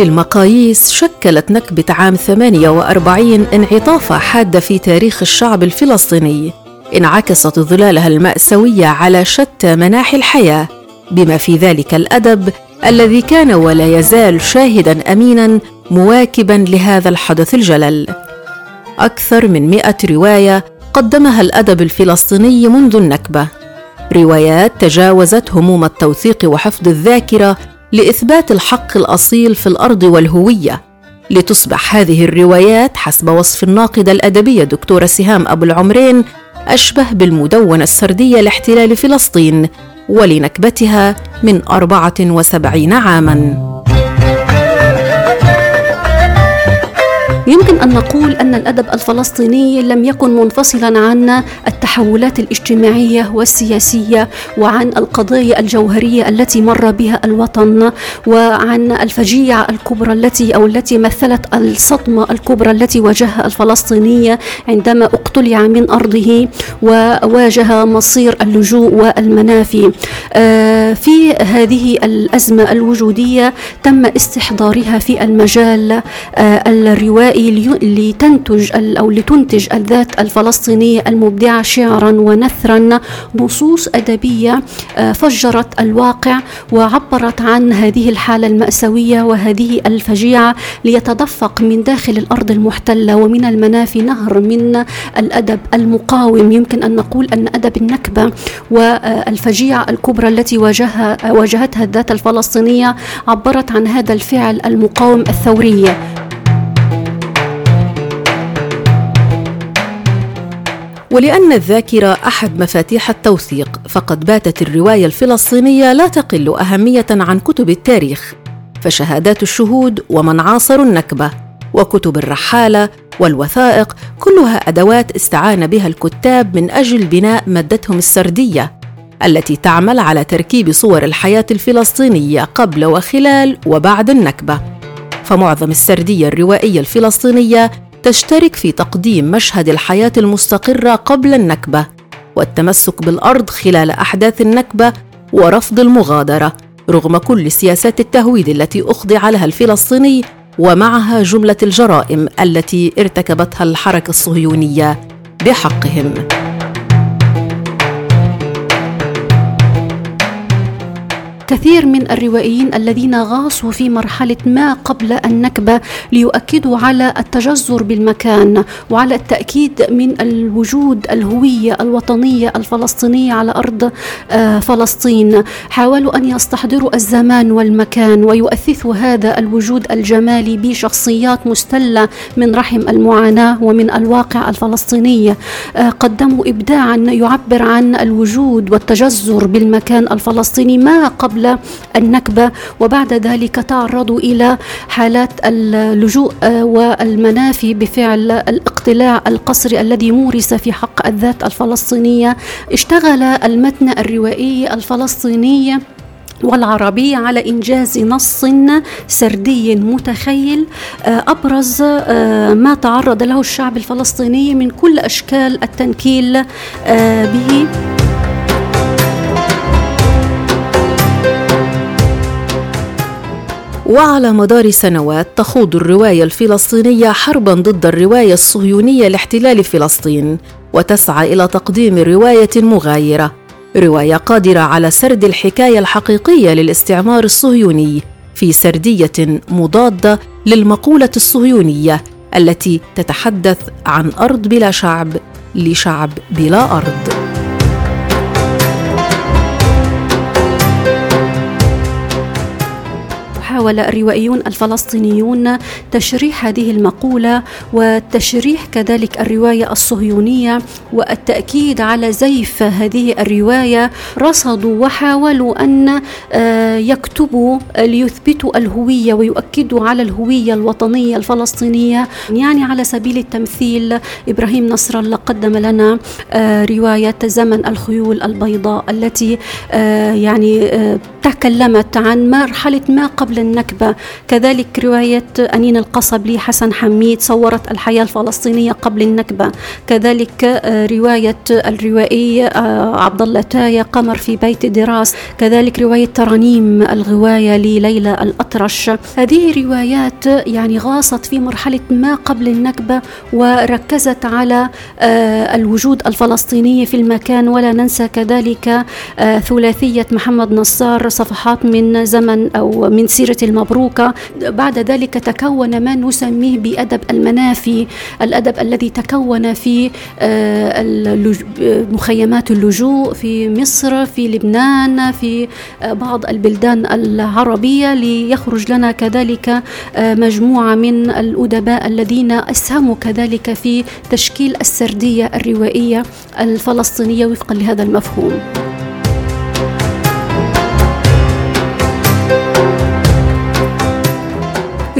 بكل المقاييس شكلت نكبة عام 48 انعطافة حادة في تاريخ الشعب الفلسطيني. انعكست ظلالها المأساوية على شتى مناحي الحياة بما في ذلك الأدب الذي كان ولا يزال شاهدا أمينا مواكبا لهذا الحدث الجلل. أكثر من مئة رواية قدمها الأدب الفلسطيني منذ النكبة. روايات تجاوزت هموم التوثيق وحفظ الذاكرة لإثبات الحق الأصيل في الأرض والهوية. لتصبح هذه الروايات حسب وصف الناقدة الأدبية دكتورة سهام أبو العمرين أشبه بالمدونة السردية لاحتلال فلسطين ولنكبتها من أربعة وسبعين عاماً. يمكن أن نقول أن الأدب الفلسطيني لم يكن منفصلا عن التحولات الاجتماعية والسياسية وعن القضايا الجوهرية التي مر بها الوطن وعن الفجيعة الكبرى التي أو التي مثلت الصدمة الكبرى التي واجهها الفلسطينية عندما اقتلع من أرضه وواجه مصير اللجوء والمنافي. آه، في هذه الأزمة الوجودية تم استحضارها في المجال آه، الروائي لتنتج أو لتنتج الذات الفلسطينية المبدعة شعرا ونثرا. نصوص أدبية آه، فجرت الواقع وعبرت عن هذه الحالة المأساوية وهذه الفجيعة ليتدفق من داخل الأرض المحتلة ومن المنافي نهر من الأدب المقاوم. يمكن أن نقول أن أدب النكبة والفجيعة الكبرى التي واجهها واجهتها الذات الفلسطينية عبرت عن هذا الفعل المقاوم الثوري. ولأن الذاكرة أحد مفاتيح التوثيق فقد باتت الرواية الفلسطينية لا تقل أهمية عن كتب التاريخ فشهادات الشهود ومن عاصروا النكبة وكتب الرحالة والوثائق كلها أدوات استعان بها الكتاب من أجل بناء مادتهم السردية التي تعمل على تركيب صور الحياة الفلسطينية قبل وخلال وبعد النكبة. فمعظم السردية الروائية الفلسطينية تشترك في تقديم مشهد الحياة المستقرة قبل النكبة والتمسك بالأرض خلال أحداث النكبة ورفض المغادرة رغم كل سياسات التهويد التي أخضع لها الفلسطيني ومعها جملة الجرائم التي ارتكبتها الحركة الصهيونية بحقهم. كثير من الروائيين الذين غاصوا في مرحلة ما قبل النكبة ليؤكدوا على التجذر بالمكان وعلى التأكيد من الوجود الهوية الوطنية الفلسطينية على أرض آه، فلسطين. حاولوا أن يستحضروا الزمان والمكان ويؤثثوا هذا الوجود الجمالي بشخصيات مستلة من رحم المعاناة ومن الواقع الفلسطيني. آه، قدموا إبداعا يعبر عن الوجود والتجذر بالمكان الفلسطيني ما قبل قبل النكبة وبعد ذلك تعرضوا إلى حالات اللجوء آه، والمنافي بفعل الاقتلاع القسري الذي مورس في حق الذات الفلسطينية. اشتغل المتن الروائي الفلسطيني والعربية على إنجاز نص سردي متخيل آه، أبرز آه، ما تعرض له الشعب الفلسطيني من كل أشكال التنكيل به. وعلى مدار سنوات تخوض الرواية الفلسطينية حربا ضد الرواية الصهيونية لاحتلال فلسطين وتسعى إلى تقديم رواية مغايرة رواية قادرة على سرد الحكاية الحقيقية للاستعمار الصهيوني في سردية مضادة للمقولة الصهيونية التي تتحدث عن أرض بلا شعب لشعب بلا أرض. حاول الروائيون الفلسطينيون تشريح هذه المقولة وتشريح كذلك الرواية الصهيونية والتأكيد على زيف هذه الرواية رصدوا وحاولوا أن آه، يكتبوا ليثبتوا الهوية ويؤكدوا على الهوية الوطنية الفلسطينية يعني على سبيل التمثيل. إبراهيم نصر الله قدم لنا آه، رواية زمن الخيول البيضاء التي آه، يعني تكلمت عن مرحلة ما قبل النكبة. كذلك رواية أنين القصب لحسن حميد صورت الحياة الفلسطينية قبل النكبة. كذلك آه، رواية الروائي آه، عبد الله تايا قمر في بيت دراس. كذلك رواية ترانيم الغواية لليلى الأطرش. هذه روايات يعني غاصت في مرحلة ما قبل النكبة وركزت على آه، الوجود الفلسطيني في المكان. ولا ننسى كذلك ثلاثية محمد نصار صفحات من زمن أو من سيرة المبروكة بعد ذلك تكون ما نسميه بأدب المنافي الأدب الذي تكون في آه، مخيمات اللجوء في مصر في لبنان في آه، بعض البلدان العربية ليخرج لنا كذلك آه، مجموعة من الأدباء الذين أسهموا كذلك في تشكيل السردية الروائية الفلسطينية وفقا لهذا المفهوم.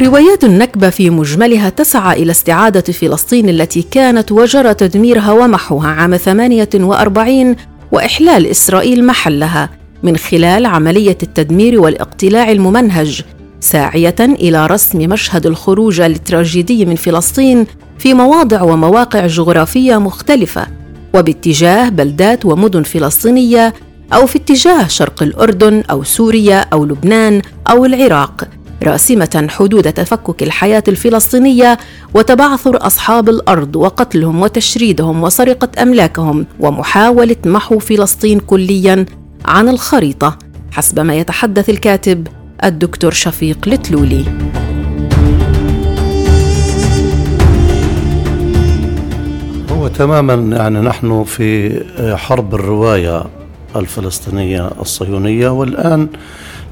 روايات النكبة في مجملها تسعى إلى استعادة فلسطين التي كانت وجرى تدميرها ومحوها عام 48 وإحلال إسرائيل محلها من خلال عملية التدمير والاقتلاع الممنهج ساعية إلى رسم مشهد الخروج التراجيدي من فلسطين في مواضع ومواقع جغرافية مختلفة وباتجاه بلدات ومدن فلسطينية أو في اتجاه شرق الأردن أو سوريا أو لبنان أو العراق. راسمة حدود تفكك الحياة الفلسطينية وتبعثر أصحاب الأرض وقتلهم وتشريدهم وسرقة أملاكهم ومحاولة محو فلسطين كليا عن الخريطة حسب ما يتحدث الكاتب الدكتور شفيق لتلولي. هو تماما يعني نحن في حرب الرواية الفلسطينية الصهيونية والآن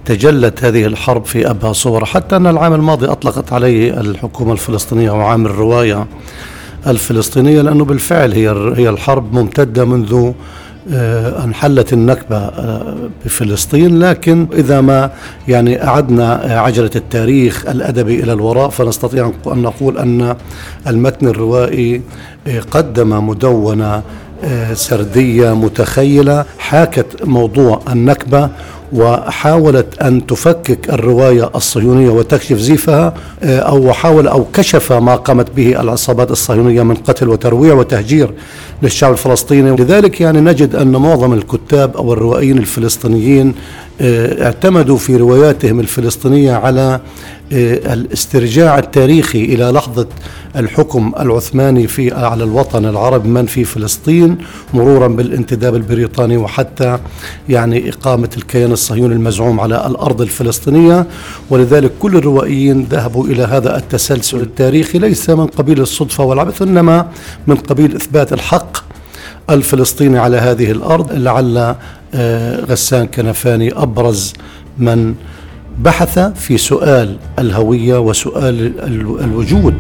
تجلت هذه الحرب في أبهى صور. حتى أن العام الماضي أطلقت عليه الحكومة الفلسطينية وعام الرواية الفلسطينية لأنه بالفعل هي هي الحرب ممتدة منذ آه، أن حلت النكبة آه، بفلسطين. لكن إذا ما يعني أعدنا عجلة التاريخ الأدبي إلى الوراء فنستطيع أن نقول أن المتن الروائي آه، قدم مدونة سردية متخيلة. حاكت موضوع النكبة وحاولت أن تفكك الرواية الصهيونية وتكشف زيفها آه، أو حاول أو كشف ما قامت به العصابات الصهيونية من قتل وترويع وتهجير للشعب الفلسطيني. لذلك يعني نجد أن معظم الكتاب أو الروائيين الفلسطينيين اعتمدوا في رواياتهم الفلسطينية على آه، الاسترجاع التاريخي إلى لحظة الحكم العثماني في على الوطن العربي من في فلسطين مرورا بالانتداب البريطاني وحتى يعني إقامة الكيان الصهيوني المزعوم على الأرض الفلسطينية. ولذلك كل الروائيين ذهبوا إلى هذا التسلسل التاريخي ليس من قبيل الصدفة والعبث إنما من قبيل إثبات الحق الفلسطيني على هذه الأرض. لعل آه، غسان كنفاني أبرز من بحث في سؤال الهوية وسؤال الوجود.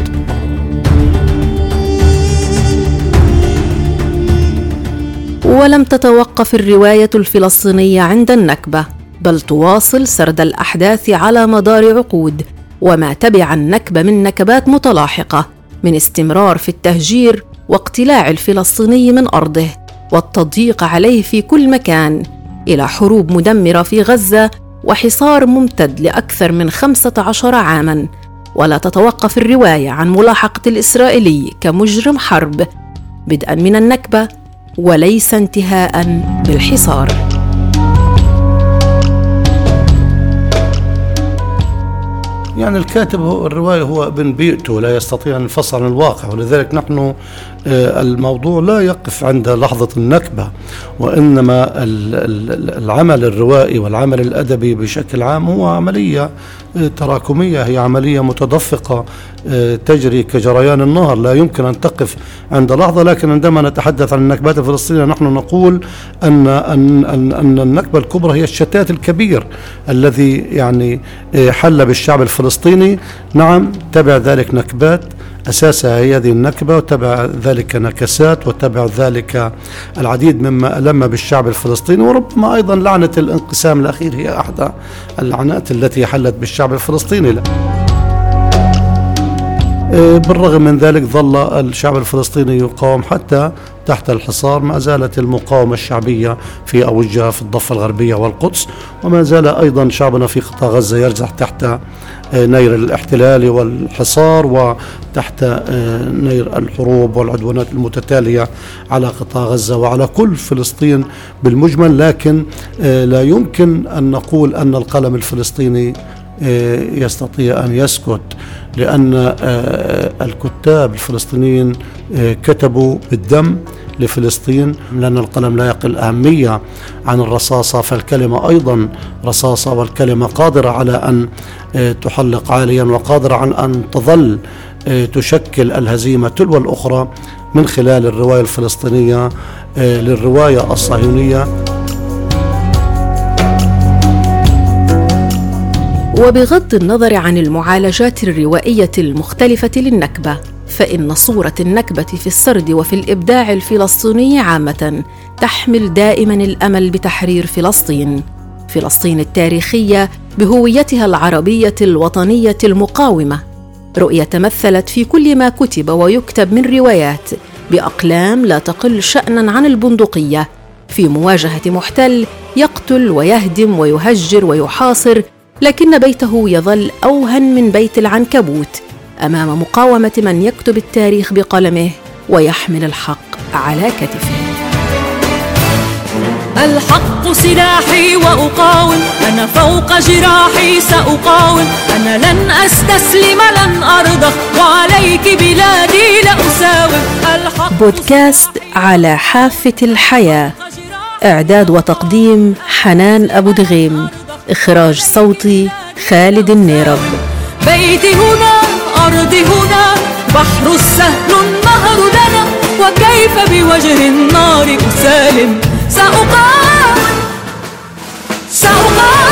ولم تتوقف الرواية الفلسطينية عند النكبة بل تواصل سرد الأحداث على مدار عقود وما تبع النكبة من نكبات متلاحقة من استمرار في التهجير واقتلاع الفلسطيني من أرضه. والتضييق عليه في كل مكان إلى حروب مدمرة في غزة وحصار ممتد لأكثر من خمسة عشر عاماً. ولا تتوقف الرواية عن ملاحقة الإسرائيلي كمجرم حرب بدءا من النكبة وليس انتهاء بالحصار. يعني الكاتب هو الرواية هو ابن بيئته لا يستطيع أن ينفصل عن الواقع ولذلك نحن آه، الموضوع لا يقف عند لحظة النكبة وإنما العمل الروائي والعمل الأدبي بشكل عام هو عملية آه، تراكمية هي عملية متدفقة آه، تجري كجريان النهر لا يمكن أن تقف عند لحظة لكن عندما نتحدث عن النكبات الفلسطينية نحن نقول أن أن أن, أن النكبة الكبرى هي الشتات الكبير الذي يعني حل بالشعب الفلسطيني نعم تبع ذلك نكبات. أساسها هي هذه النكبة وتبع ذلك نكسات وتبع ذلك العديد مما ألم بالشعب الفلسطيني. وربما أيضا لعنة الانقسام الأخير هي أحدى اللعنات التي حلت بالشعب الفلسطيني. بالرغم من ذلك ظل الشعب الفلسطيني يقاوم حتى تحت الحصار ما زالت المقاومة الشعبية في أوجها في الضفة الغربية والقدس وما زال أيضا شعبنا في قطاع غزة يرجع تحت آه، نير الاحتلال والحصار وتحت آه، نير الحروب والعدوانات المتتالية على قطاع غزة وعلى كل فلسطين بالمجمل. لكن لا يمكن أن نقول أن القلم الفلسطيني يستطيع أن يسكت لأن الكتاب الفلسطينيين كتبوا بالدم لفلسطين لأن القلم لا يقل أهمية عن الرصاصة فالكلمة أيضا رصاصة والكلمة قادرة على أن آه، تحلق عاليا وقادرة على أن تظل آه، تشكل الهزيمة تلو الأخرى من خلال الرواية الفلسطينية آه، للرواية الصهيونية. وبغض النظر عن المعالجات الروائية المختلفة للنكبة فإن صورة النكبة في السرد وفي الإبداع الفلسطيني عامة تحمل دائما الأمل بتحرير فلسطين. فلسطين التاريخية بهويتها العربية الوطنية المقاومة. رؤية تمثلت في كل ما كتب ويكتب من روايات بأقلام لا تقل شانا عن البندقية. في مواجهة محتل يقتل ويهدم ويهجر ويحاصر لكن بيته يظل أوهن من بيت العنكبوت أمام مقاومة من يكتب التاريخ بقلمه ويحمل الحق على كتفه. الحق سلاحي وأقاوم أنا فوق جراحي سأقاوم أنا لن أستسلم لن أرضى وعليك بلادي لأساوم الحق بودكاست على حافة الحياة إعداد وتقديم حنان أبو دغيم. إخراج صوتي خالد النيرب. بيتي هنا أرضي هنا بحر السهل النهر لنا وكيف بوجه النار أسالم؟ سأقام سأقام